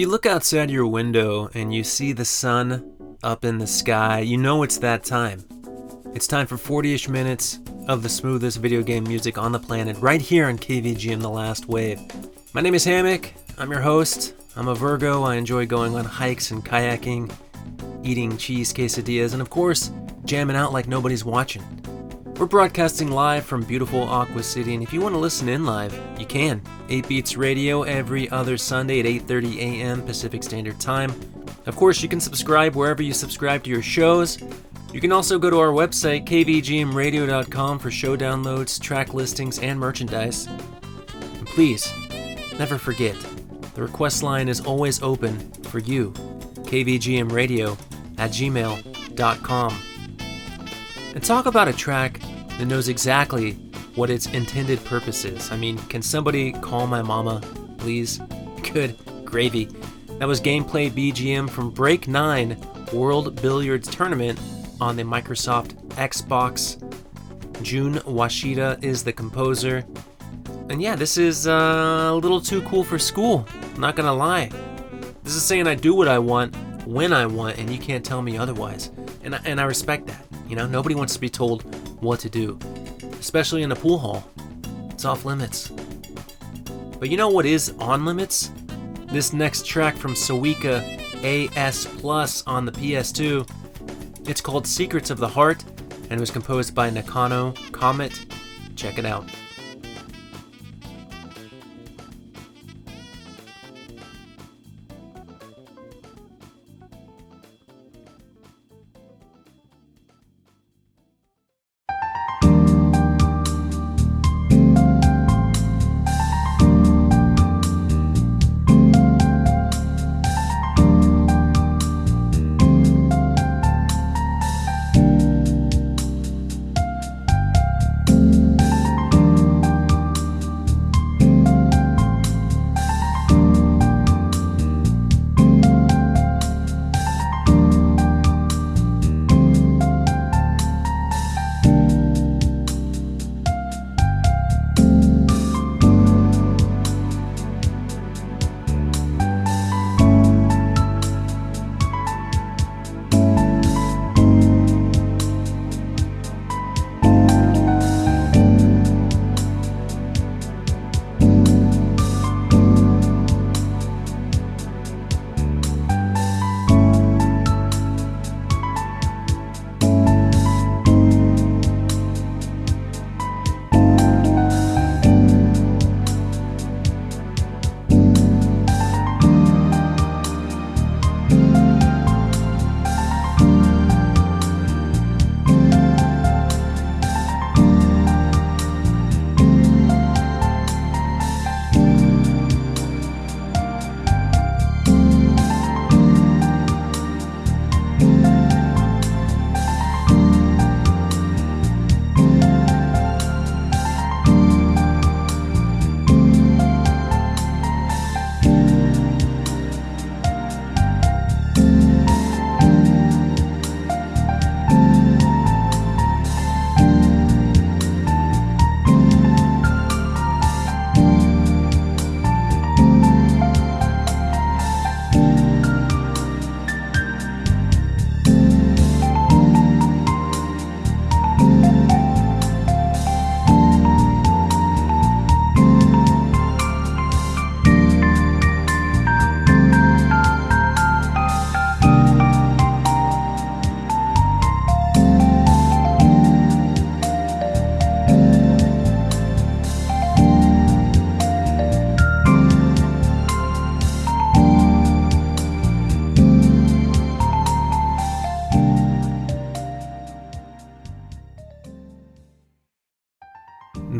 If you look outside your window and you see the sun up in the sky, you know it's that time. It's time for 40 ish minutes of the smoothest video game music on the planet right here on KVGM The Last Wave. My name is Hammock. I'm your host. I'm a Virgo. I enjoy going on hikes and kayaking, eating cheese quesadillas, and of course, jamming out like nobody's watching. We're broadcasting live from beautiful Aqua City, and if you want to listen in live, you can. 8 Beats Radio every other Sunday at 8:30 a.m. Pacific Standard Time. Of course, you can subscribe wherever you subscribe to your shows. You can also go to our website kvgmradio.com for show downloads, track listings, and merchandise. And please, never forget, the request line is always open for you. kvgmradio at gmail.com. And talk about a track that knows exactly what its intended purpose is. I mean, can somebody call my mama, please? Good gravy. That was gameplay BGM from Break 9 World Billiards Tournament on the Microsoft Xbox. Jun Washida is the composer. And yeah, this is uh, a little too cool for school, not gonna lie. This is saying I do what I want when I want, and you can't tell me otherwise. And I, and I respect that. You know, nobody wants to be told what to do, especially in a pool hall. It's off limits. But you know what is on limits? This next track from Suika AS Plus on the PS2. It's called Secrets of the Heart and was composed by Nekono Comet. Check it out.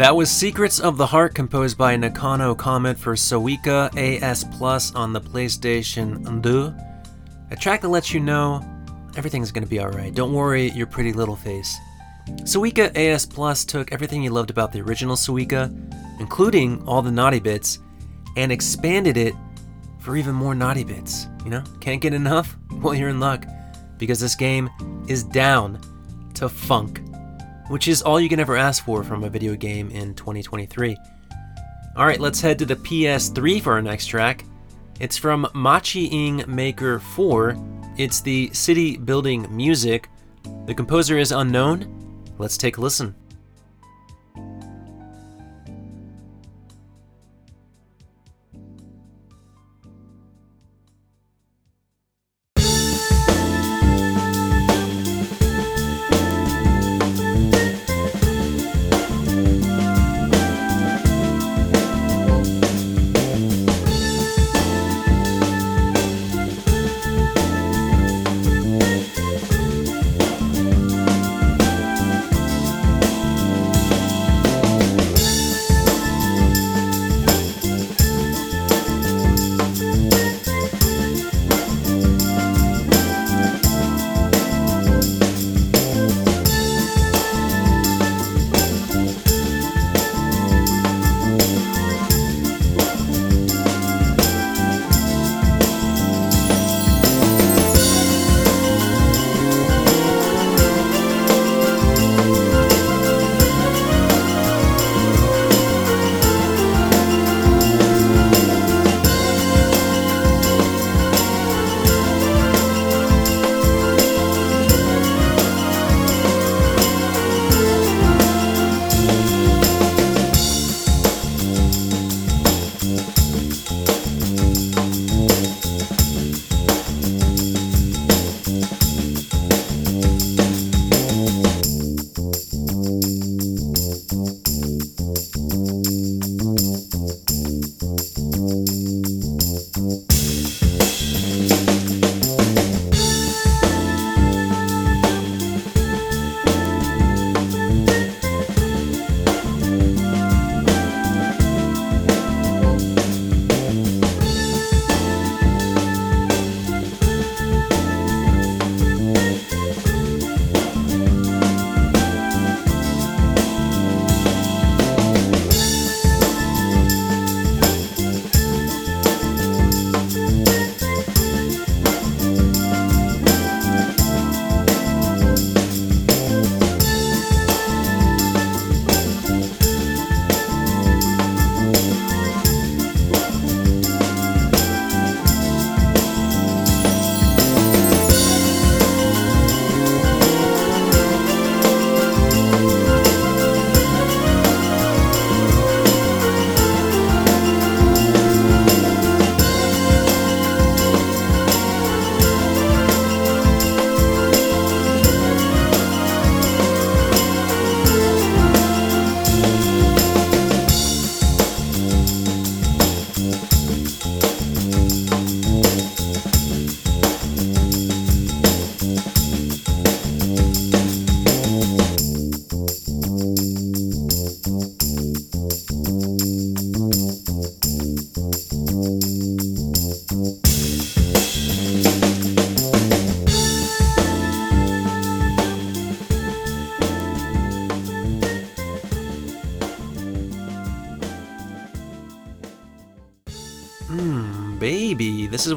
That was Secrets of the Heart composed by Nekono Comet for Suika AS Plus on the PlayStation 2. A track that lets you know everything's gonna be alright. Don't worry your pretty little face. Suika AS Plus took everything you loved about the original Suika, including all the naughty bits, and expanded it for even more naughty bits. You know, can't get enough? Well, you're in luck, because this game is down to funk which is all you can ever ask for from a video game in 2023. Alright, let's head to the PS3 for our next track. It's from Machi Ing Maker 4. It's the city building music. The composer is unknown. Let's take a listen.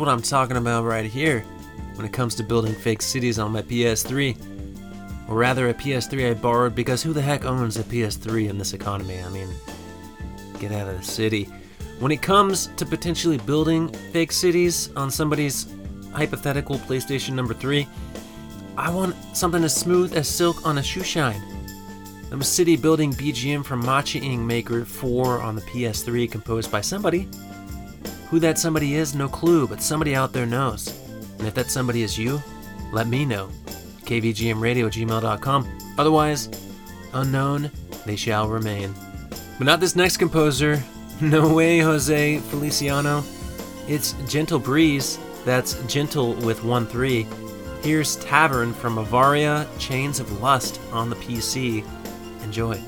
What I'm talking about right here when it comes to building fake cities on my PS3. Or rather, a PS3 I borrowed because who the heck owns a PS3 in this economy? I mean, get out of the city. When it comes to potentially building fake cities on somebody's hypothetical PlayStation number 3, I want something as smooth as silk on a shoe shine. I'm a city building BGM from Machi Ing Maker 4 on the PS3 composed by somebody who that somebody is, no clue, but somebody out there knows. And if that somebody is you, let me know. kvgmradio@gmail.com. Otherwise, unknown, they shall remain. But not this next composer. No way, Jose Feliciano. It's Gentle Breeze. That's gentle with 1 3. Here's Tavern from Avaria Chains of Lust on the PC. Enjoy.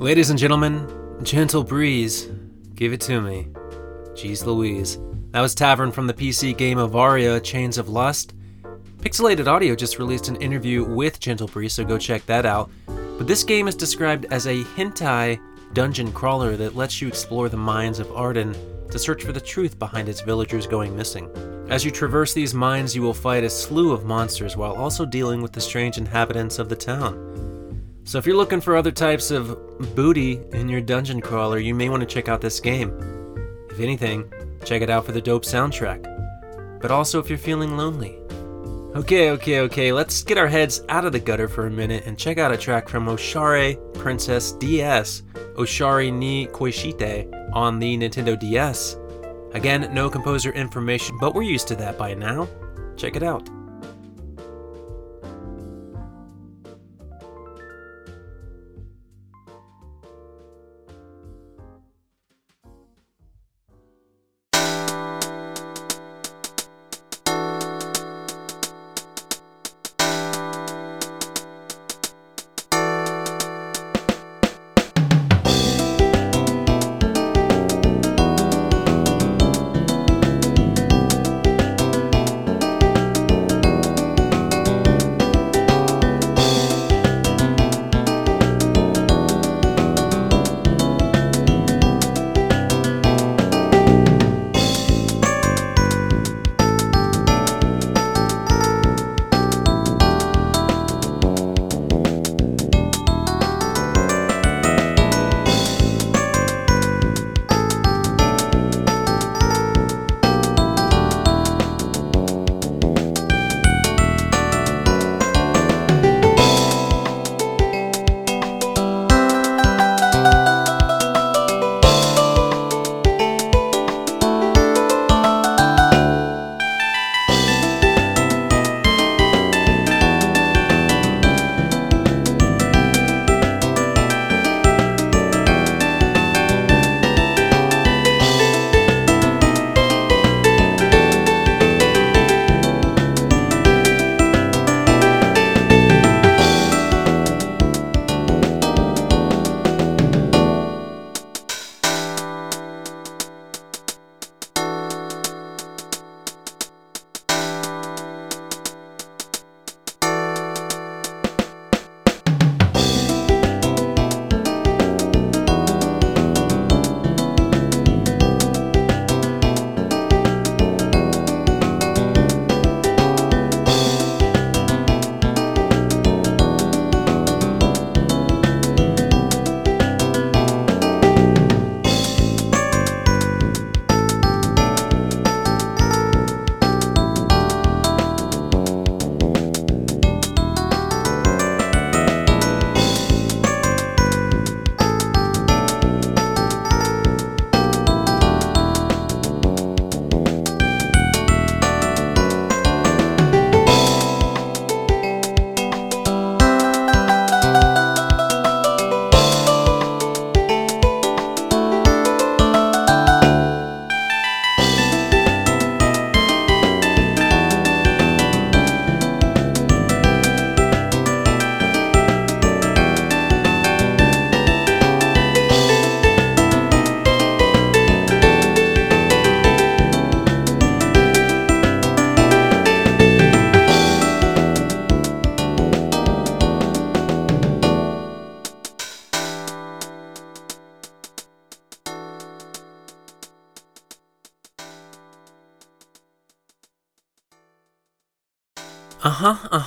Ladies and gentlemen, gentle breeze, give it to me. Jeez Louise. That was Tavern from the PC game Avaria Chains of Lust. Pixelated Audio just released an interview with Gentle Breeze, so go check that out. But this game is described as a hentai dungeon crawler that lets you explore the mines of Arden to search for the truth behind its villagers going missing. As you traverse these mines, you will fight a slew of monsters while also dealing with the strange inhabitants of the town. So if you're looking for other types of booty in your dungeon crawler, you may want to check out this game. If anything, check it out for the dope soundtrack. But also if you're feeling lonely. Okay, okay, okay, let's get our heads out of the gutter for a minute and check out a track from Oshare Princess DS, Oshare ni Koishite, on the Nintendo DS. Again, no composer information, but we're used to that by now. Check it out.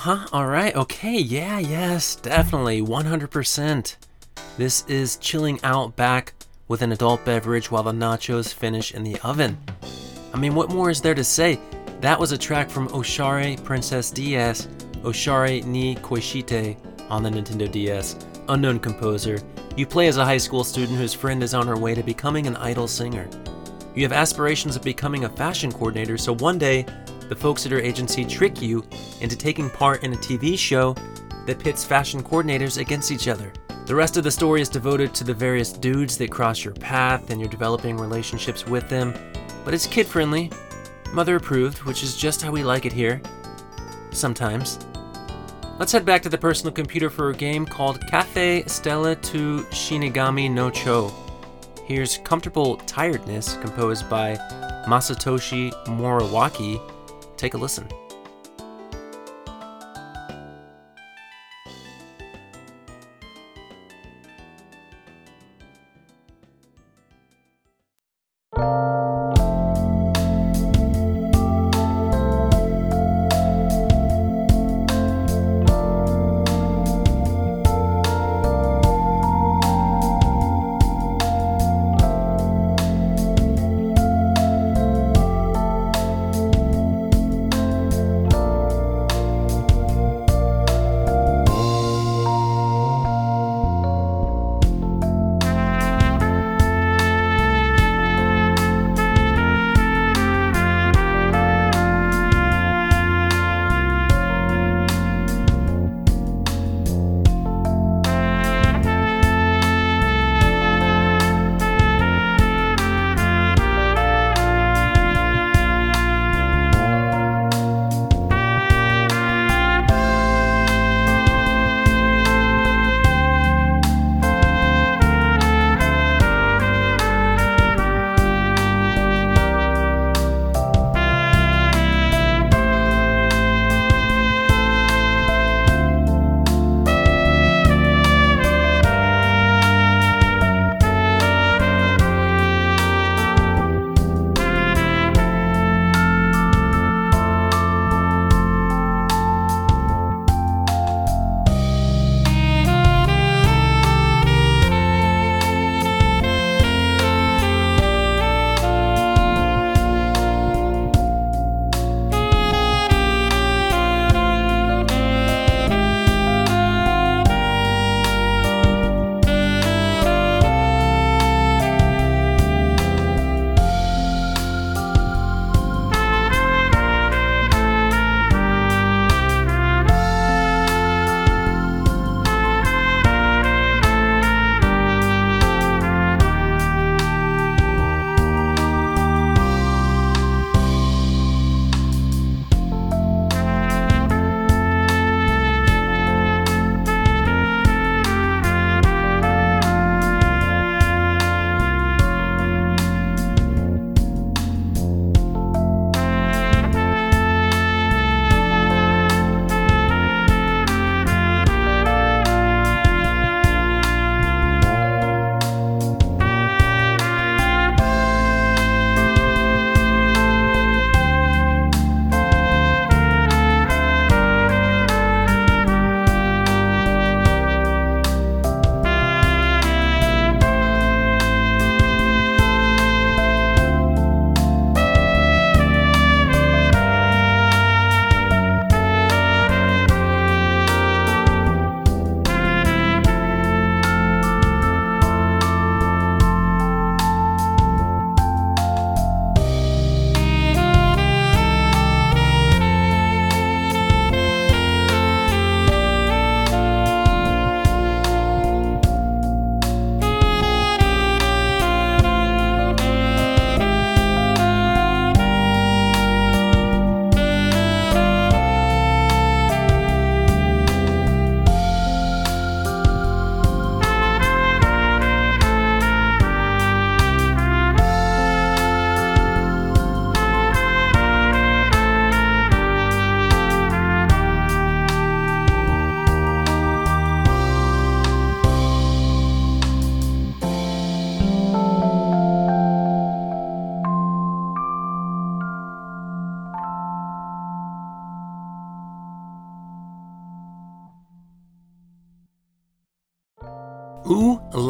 Huh, uh. All right, okay, yeah, yes, definitely, 100%. This is chilling out back with an adult beverage while the nachos finish in the oven. I mean, what more is there to say? That was a track from Oshare Princess DS, Oshare ni Koishite on the Nintendo DS. Unknown composer. You play as a high school student whose friend is on her way to becoming an idol singer. You have aspirations of becoming a fashion coordinator, so one day the folks at her agency trick you into taking part in a TV show that pits fashion coordinators against each other. The rest of the story is devoted to the various dudes that cross your path and you're developing relationships with them, but it's kid friendly, mother approved, which is just how we like it here. Sometimes. Let's head back to the personal computer for a game called Cafe Stella to Shinigami no Cho. Here's Comfortable Tiredness, composed by Masatoshi Moriwaki. Take a listen.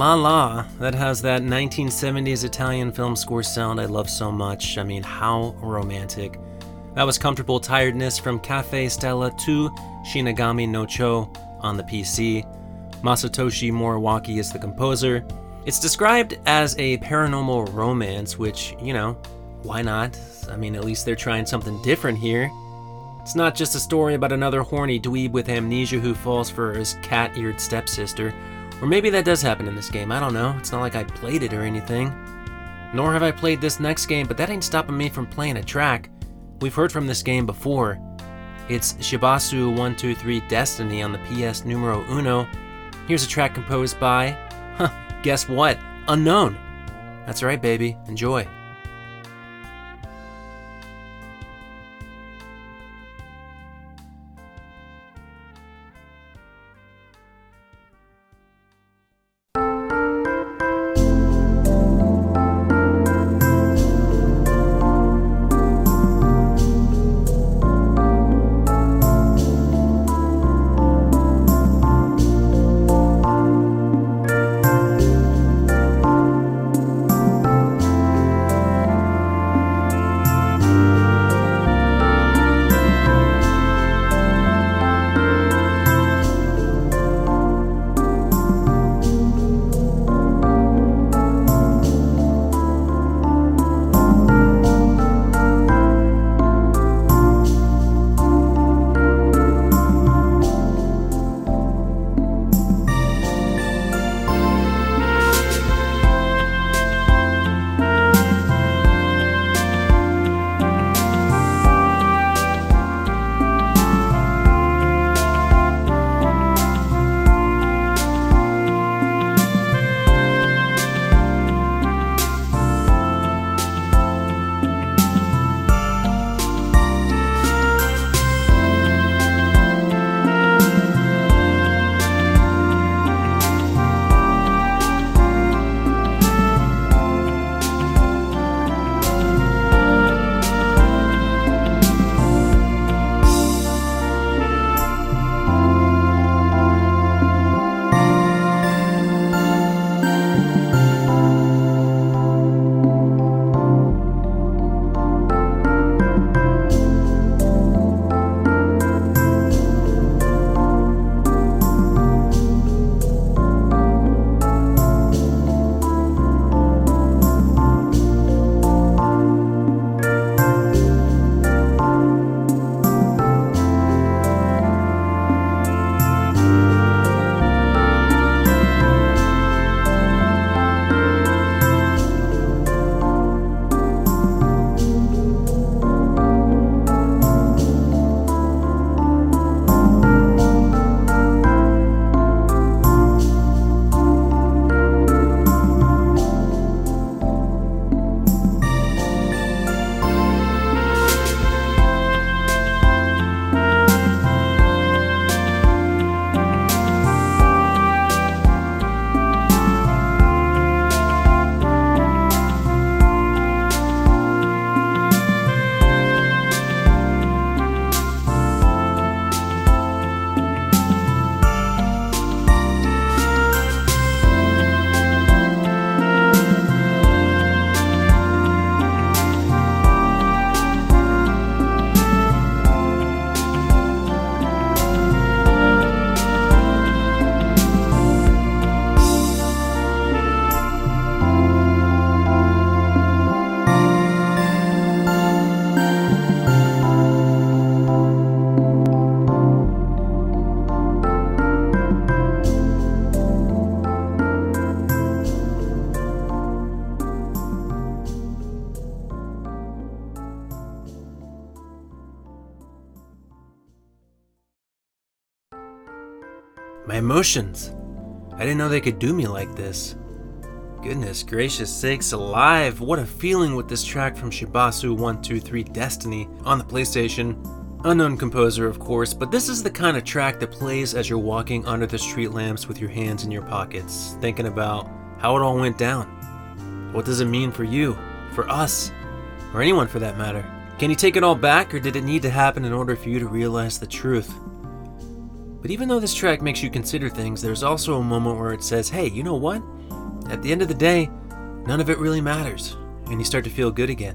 La La, that has that 1970s Italian film score sound I love so much. I mean, how romantic. That was Comfortable Tiredness from Cafe Stella to Shinigami no Cho on the PC. Masatoshi Moriwaki is the composer. It's described as a paranormal romance, which, you know, why not? I mean, at least they're trying something different here. It's not just a story about another horny dweeb with amnesia who falls for his cat eared stepsister. Or maybe that does happen in this game, I don't know. It's not like I played it or anything. Nor have I played this next game, but that ain't stopping me from playing a track. We've heard from this game before. It's Shibasu 123 Destiny on the PS numero uno. Here's a track composed by, huh, guess what? Unknown. That's right, baby. Enjoy. I didn't know they could do me like this. Goodness gracious sakes alive, what a feeling with this track from Shibasu 123 Destiny on the PlayStation. Unknown composer, of course, but this is the kind of track that plays as you're walking under the street lamps with your hands in your pockets, thinking about how it all went down. What does it mean for you, for us, or anyone for that matter? Can you take it all back, or did it need to happen in order for you to realize the truth? But even though this track makes you consider things, there's also a moment where it says, hey, you know what? At the end of the day, none of it really matters, and you start to feel good again.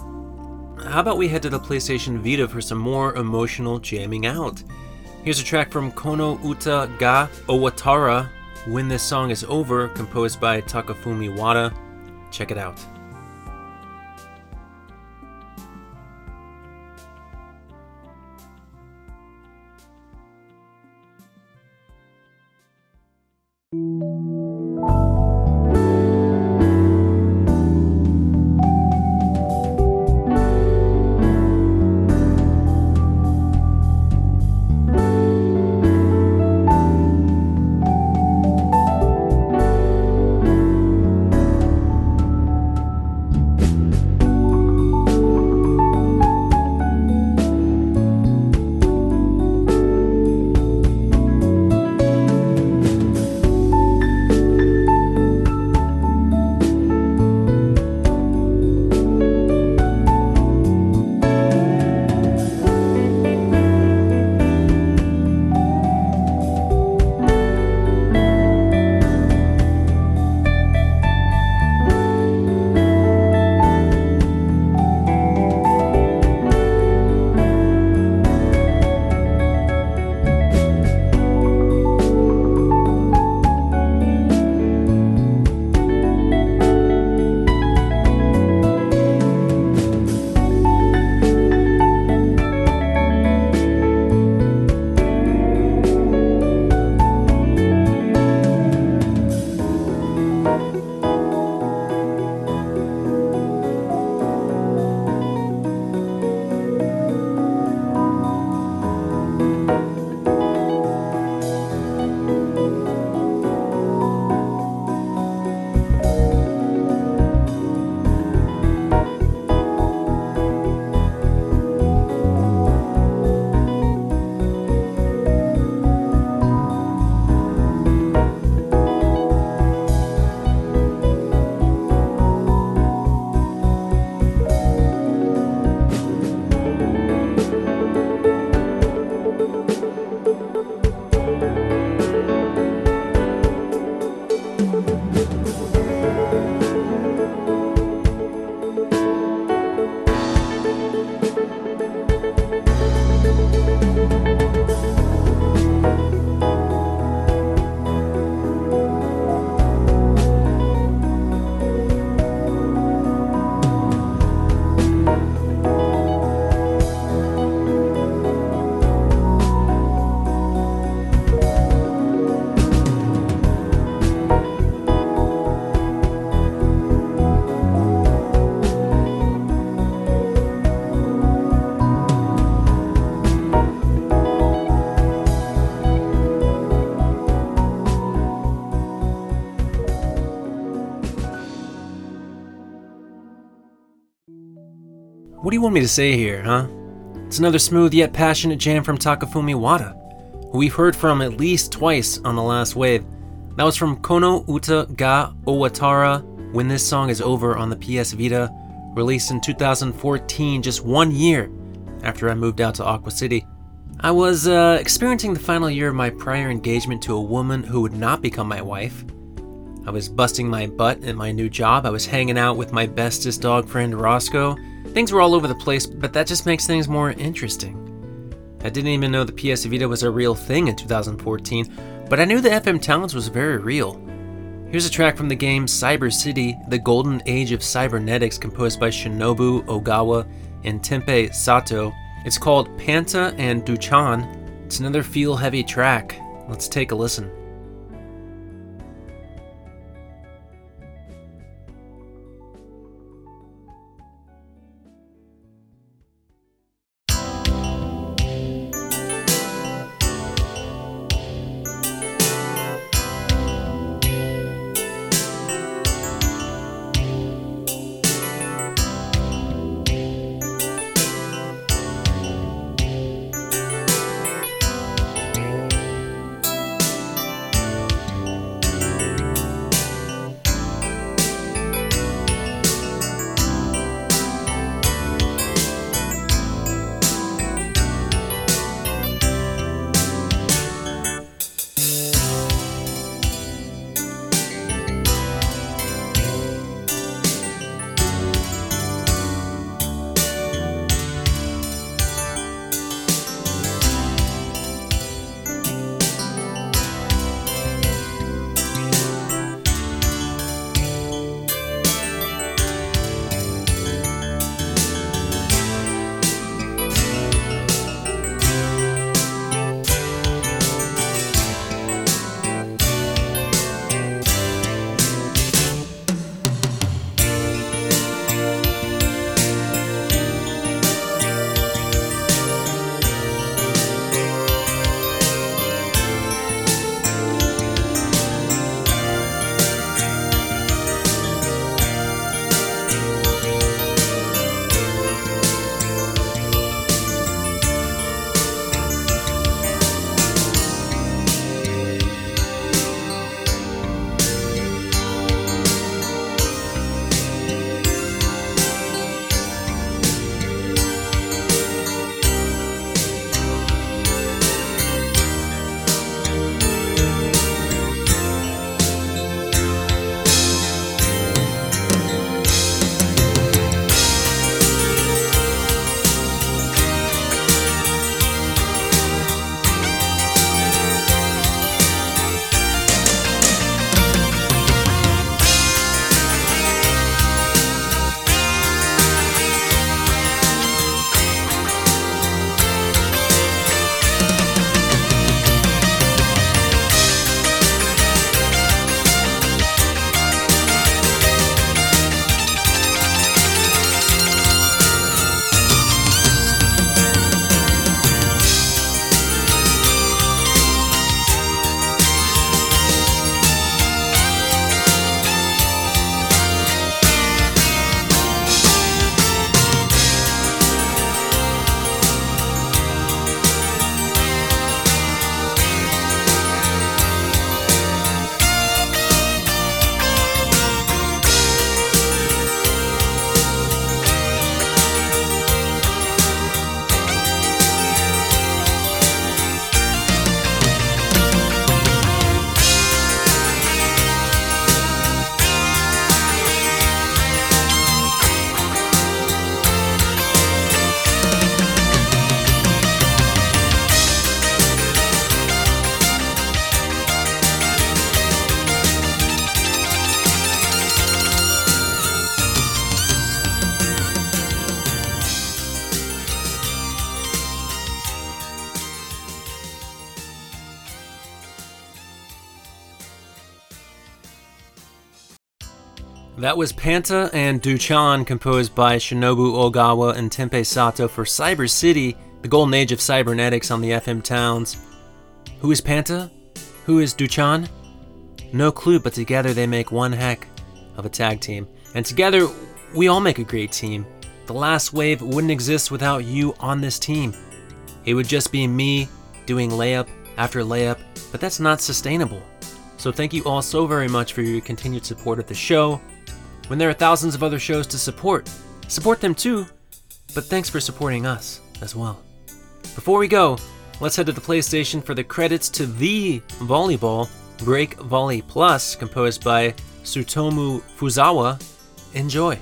How about we head to the PlayStation Vita for some more emotional jamming out? Here's a track from Kono Uta ga Owattara, When This Song Is Over, composed by Takafumi Wada. Check it out. You want me to say here, huh? It's another smooth yet passionate jam from Takafumi Wada, who we've heard from at least twice on the last wave. That was from Kono Uta ga Owattara, When This Song Is Over on the PS Vita, released in 2014, just one year after I moved out to Aqua City. I was uh, experiencing the final year of my prior engagement to a woman who would not become my wife. I was busting my butt at my new job. I was hanging out with my bestest dog friend Roscoe. Things were all over the place, but that just makes things more interesting. I didn't even know the PS Vita was a real thing in 2014, but I knew the FM Towns was very real. Here's a track from the game Cyber City, The Golden Age of Cybernetics, composed by Shinobu Ogawa and Tenpei Sato. It's called Panta and Duchan. It's another feel heavy track. Let's take a listen. Was Panta and Duchan, composed by Shinobu Ogawa and Tenpei Sato for Cyber City, the golden age of cybernetics on the FM towns. Who is Panta? Who is Duchan? No clue, but together they make one heck of a tag team. And together, we all make a great team. The Last Wave wouldn't exist without you on this team. It would just be me doing layup after layup, but that's not sustainable. So thank you all so very much for your continued support of the show. When there are thousands of other shows to support, support them too, but thanks for supporting us as well. Before we go, let's head to the PlayStation for the credits to the volleyball Break Volley Plus, composed by Tsutomu Fuzawa. Enjoy.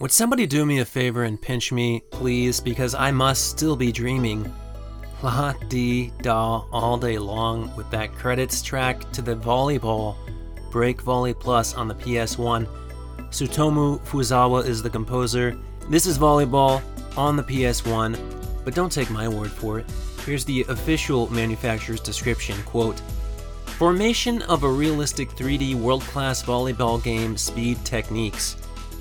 Would somebody do me a favor and pinch me, please, because I must still be dreaming. La di da all day long with that credits track to the volleyball Break Volley Plus on the PS1. Tsutomu Fuzawa is the composer. This is volleyball on the PS1, but don't take my word for it. Here's the official manufacturer's description quote, Formation of a realistic 3D world class volleyball game speed techniques.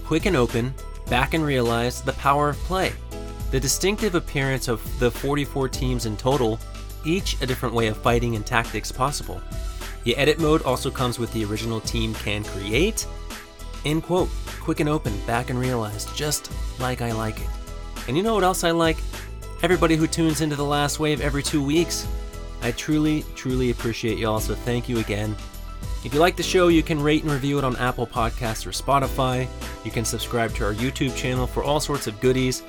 Quick and open, back and realize the power of play. The distinctive appearance of the 44 teams in total, each a different way of fighting and tactics possible. The edit mode also comes with the original team can create. End quote. Quick and open, back and realized, just like I like it. And you know what else I like? Everybody who tunes into the last wave every two weeks. I truly, truly appreciate y'all, so thank you again. If you like the show, you can rate and review it on Apple Podcasts or Spotify. You can subscribe to our YouTube channel for all sorts of goodies.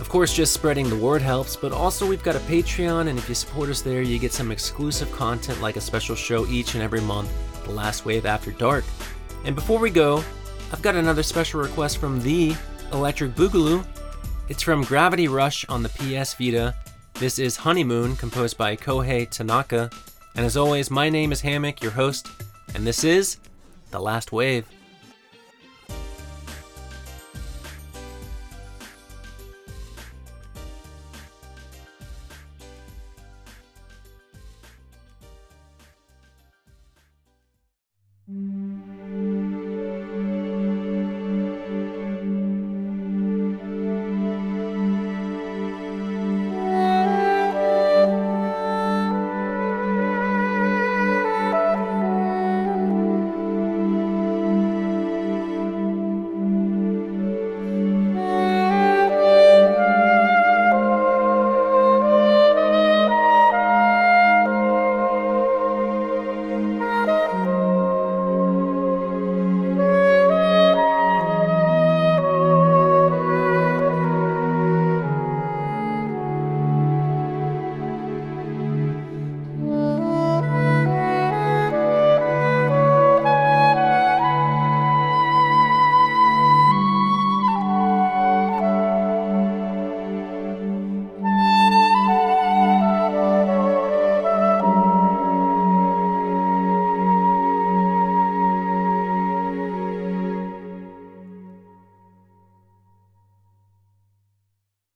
Of course, just spreading the word helps, but also we've got a Patreon, and if you support us there, you get some exclusive content like a special show each and every month, The Last Wave After Dark. And before we go, I've got another special request from the Electric Boogaloo. It's from Gravity Rush on the PS Vita. This is Honeymoon, composed by Kohei Tanaka. And as always, my name is Hammock, your host, and this is The Last Wave.